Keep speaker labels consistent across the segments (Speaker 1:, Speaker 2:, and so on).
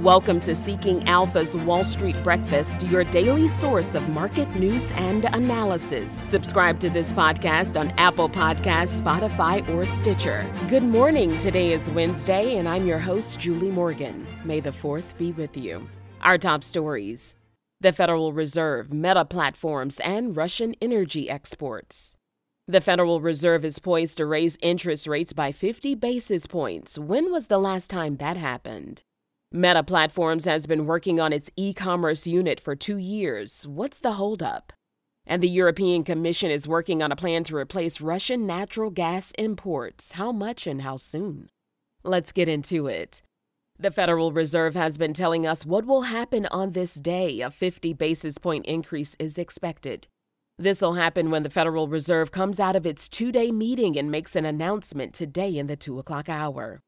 Speaker 1: Welcome to Seeking Alpha's Wall Street Breakfast, your daily source of market news and analysis. Subscribe to this podcast on Apple Podcasts, Spotify, or Stitcher. Good morning. Today is Wednesday, and I'm your host, Julie Morgan. May the 4th be with you. Our top stories the Federal Reserve, Meta Platforms, and Russian energy exports. The Federal Reserve is poised to raise interest rates by 50 basis points. When was the last time that happened? Meta Platforms has been working on its e commerce unit for two years. What's the holdup? And the European Commission is working on a plan to replace Russian natural gas imports. How much and how soon? Let's get into it. The Federal Reserve has been telling us what will happen on this day. A 50 basis point increase is expected. This will happen when the Federal Reserve comes out of its two day meeting and makes an announcement today in the 2 o'clock hour.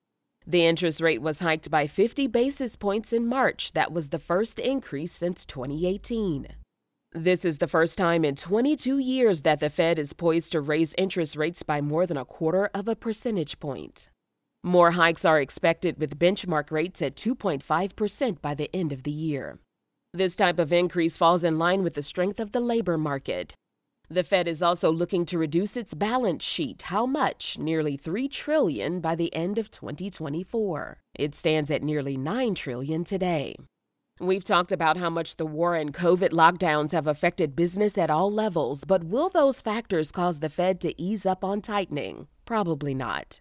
Speaker 1: The interest rate was hiked by 50 basis points in March. That was the first increase since 2018. This is the first time in 22 years that the Fed is poised to raise interest rates by more than a quarter of a percentage point. More hikes are expected with benchmark rates at 2.5% by the end of the year. This type of increase falls in line with the strength of the labor market. The Fed is also looking to reduce its balance sheet. How much? Nearly 3 trillion by the end of 2024. It stands at nearly 9 trillion today. We've talked about how much the war and COVID lockdowns have affected business at all levels, but will those factors cause the Fed to ease up on tightening? Probably not.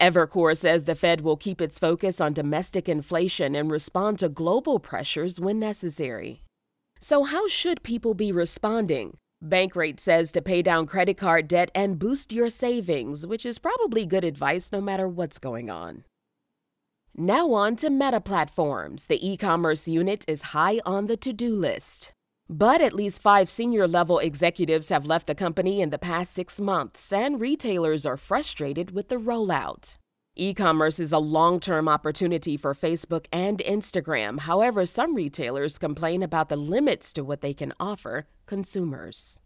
Speaker 1: Evercore says the Fed will keep its focus on domestic inflation and respond to global pressures when necessary. So, how should people be responding? Bankrate says to pay down credit card debt and boost your savings, which is probably good advice no matter what's going on. Now on to Meta Platforms. The e commerce unit is high on the to do list. But at least five senior level executives have left the company in the past six months, and retailers are frustrated with the rollout. E commerce is a long term opportunity for Facebook and Instagram. However, some retailers complain about the limits to what they can offer consumers.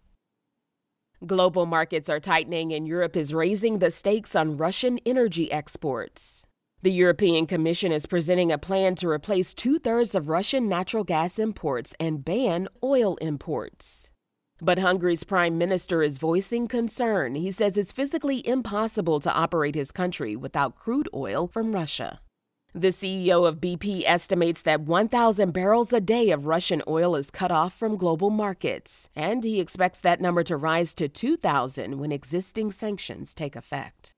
Speaker 1: Global markets are tightening, and Europe is raising the stakes on Russian energy exports. The European Commission is presenting a plan to replace two thirds of Russian natural gas imports and ban oil imports. But Hungary's prime minister is voicing concern. He says it's physically impossible to operate his country without crude oil from Russia. The CEO of BP estimates that 1,000 barrels a day of Russian oil is cut off from global markets, and he expects that number to rise to 2,000 when existing sanctions take effect.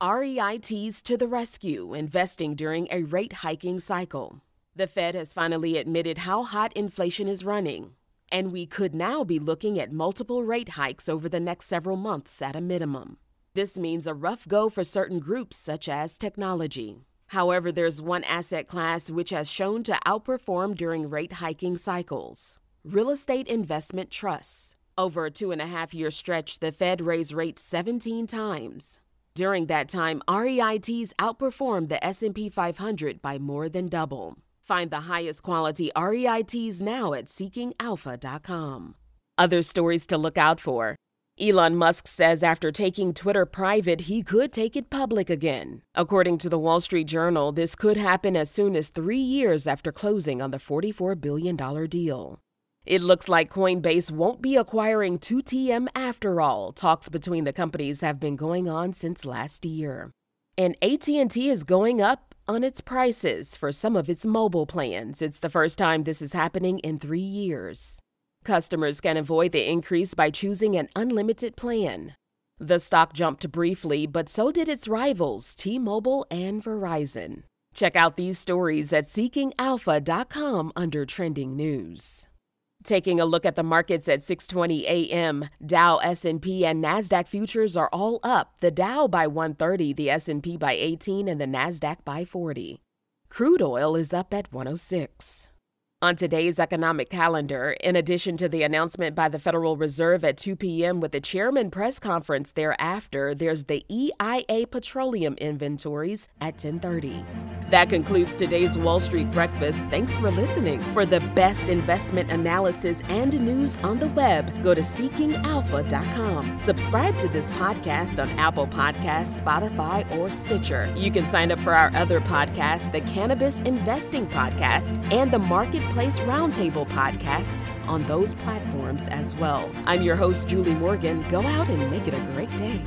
Speaker 1: REITs to the rescue, investing during a rate hiking cycle. The Fed has finally admitted how hot inflation is running and we could now be looking at multiple rate hikes over the next several months at a minimum. This means a rough go for certain groups, such as technology. However, there's one asset class which has shown to outperform during rate hiking cycles real estate investment trusts. Over a two and a half year stretch, the Fed raised rates 17 times. During that time, REITs outperformed the S&P 500 by more than double. Find the highest quality REITs now at seekingalpha.com. Other stories to look out for. Elon Musk says after taking Twitter private, he could take it public again. According to the Wall Street Journal, this could happen as soon as three years after closing on the $44 billion deal. It looks like Coinbase won't be acquiring 2TM after all. Talks between the companies have been going on since last year. And AT&T is going up on its prices for some of its mobile plans. It's the first time this is happening in three years. Customers can avoid the increase by choosing an unlimited plan. The stock jumped briefly, but so did its rivals, T Mobile and Verizon. Check out these stories at seekingalpha.com under trending news. Taking a look at the markets at 6:20 a.m., Dow, S&P and Nasdaq futures are all up. The Dow by 130, the S&P by 18 and the Nasdaq by 40. Crude oil is up at 106. On today's economic calendar, in addition to the announcement by the Federal Reserve at 2 p.m. with the chairman press conference thereafter, there's the EIA petroleum inventories at 10:30. That concludes today's Wall Street Breakfast. Thanks for listening. For the best investment analysis and news on the web, go to seekingalpha.com. Subscribe to this podcast on Apple Podcasts, Spotify, or Stitcher. You can sign up for our other podcasts, the Cannabis Investing Podcast and the Market Marketplace Roundtable podcast on those platforms as well. I'm your host, Julie Morgan. Go out and make it a great day.